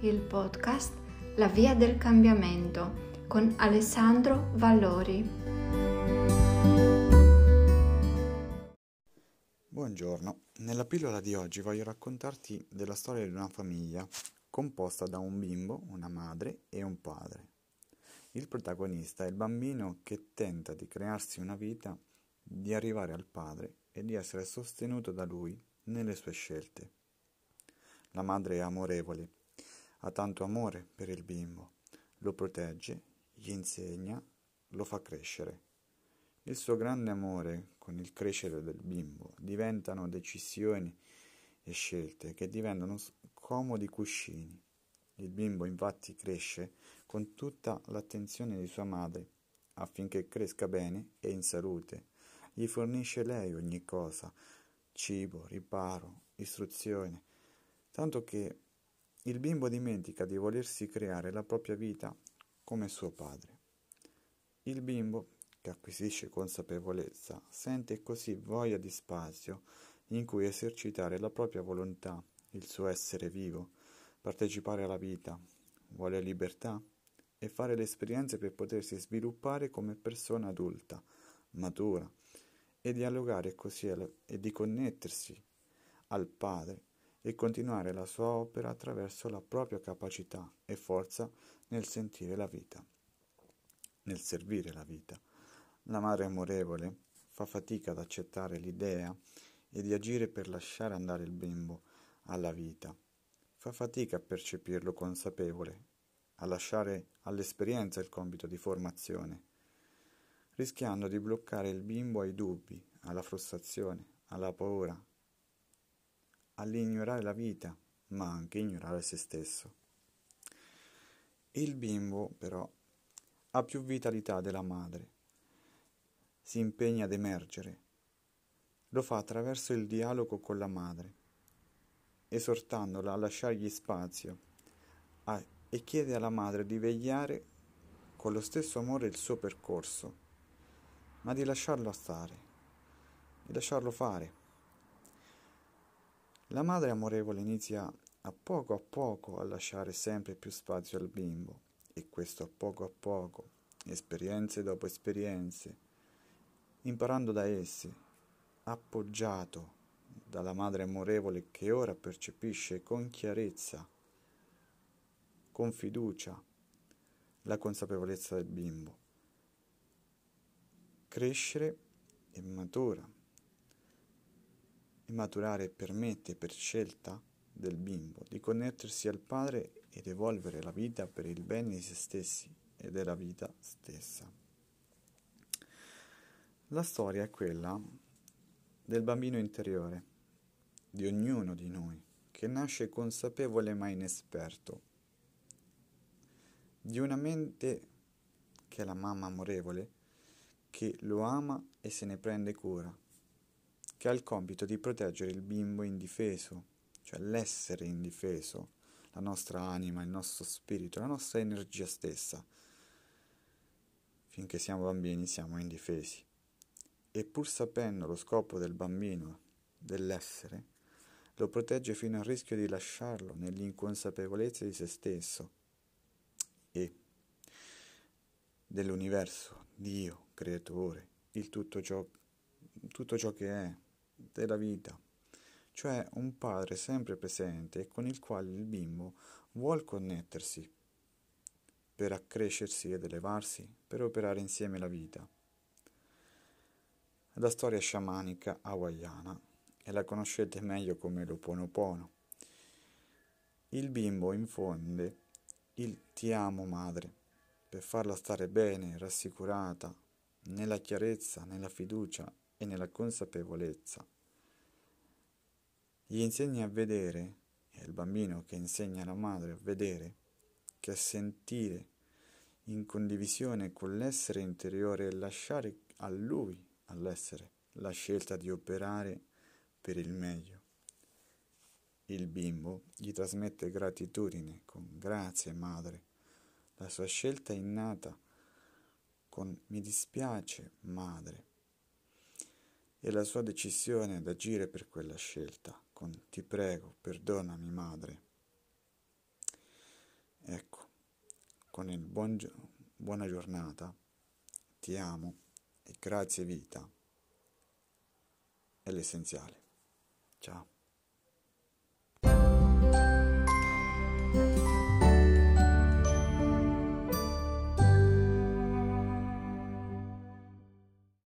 il podcast La via del cambiamento con Alessandro Vallori. Buongiorno, nella pillola di oggi voglio raccontarti della storia di una famiglia composta da un bimbo, una madre e un padre. Il protagonista è il bambino che tenta di crearsi una vita, di arrivare al padre e di essere sostenuto da lui nelle sue scelte. La madre è amorevole, ha tanto amore per il bimbo, lo protegge, gli insegna, lo fa crescere. Il suo grande amore con il crescere del bimbo diventano decisioni e scelte che diventano comodi cuscini. Il bimbo infatti cresce con tutta l'attenzione di sua madre affinché cresca bene e in salute. Gli fornisce lei ogni cosa, cibo, riparo, istruzione, tanto che il bimbo dimentica di volersi creare la propria vita come suo padre. Il bimbo, che acquisisce consapevolezza, sente così voglia di spazio in cui esercitare la propria volontà, il suo essere vivo, partecipare alla vita, vuole libertà e fare le esperienze per potersi sviluppare come persona adulta, matura, e dialogare così e di connettersi al Padre e continuare la sua opera attraverso la propria capacità e forza nel sentire la vita, nel servire la vita. La madre amorevole fa fatica ad accettare l'idea e di agire per lasciare andare il bimbo alla vita. Fa fatica a percepirlo consapevole, a lasciare all'esperienza il compito di formazione, rischiando di bloccare il bimbo ai dubbi, alla frustrazione, alla paura, all'ignorare la vita, ma anche ignorare se stesso. Il bimbo, però, ha più vitalità della madre, si impegna ad emergere, lo fa attraverso il dialogo con la madre, esortandola a lasciargli spazio a, e chiede alla madre di vegliare con lo stesso amore il suo percorso, ma di lasciarlo stare, di lasciarlo fare la madre amorevole inizia a poco a poco a lasciare sempre più spazio al bimbo e questo a poco a poco, esperienze dopo esperienze, imparando da essi, appoggiato dalla madre amorevole che ora percepisce con chiarezza, con fiducia, la consapevolezza del bimbo. Crescere e matura e maturare permette per scelta del bimbo di connettersi al padre ed evolvere la vita per il bene di se stessi e della vita stessa. La storia è quella del bambino interiore, di ognuno di noi, che nasce consapevole ma inesperto, di una mente che è la mamma amorevole, che lo ama e se ne prende cura che ha il compito di proteggere il bimbo indifeso, cioè l'essere indifeso, la nostra anima, il nostro spirito, la nostra energia stessa. Finché siamo bambini siamo indifesi. E pur sapendo lo scopo del bambino, dell'essere, lo protegge fino al rischio di lasciarlo nell'inconsapevolezza di se stesso e dell'universo, Dio, creatore, il tutto ciò, tutto ciò che è, della vita, cioè un padre sempre presente con il quale il bimbo vuol connettersi per accrescersi ed elevarsi, per operare insieme la vita. La storia sciamanica hawaiana e la conoscete meglio come l'Oponopono. Il bimbo infonde il ti amo madre per farla stare bene, rassicurata, nella chiarezza, nella fiducia e nella consapevolezza. Gli insegni a vedere, è il bambino che insegna alla madre a vedere, che a sentire in condivisione con l'essere interiore e lasciare a lui, all'essere, la scelta di operare per il meglio. Il bimbo gli trasmette gratitudine con grazie madre, la sua scelta innata con mi dispiace madre e la sua decisione ad agire per quella scelta, con ti prego, perdonami madre. Ecco, con il buon gio- buona giornata, ti amo e grazie vita, è l'essenziale. Ciao.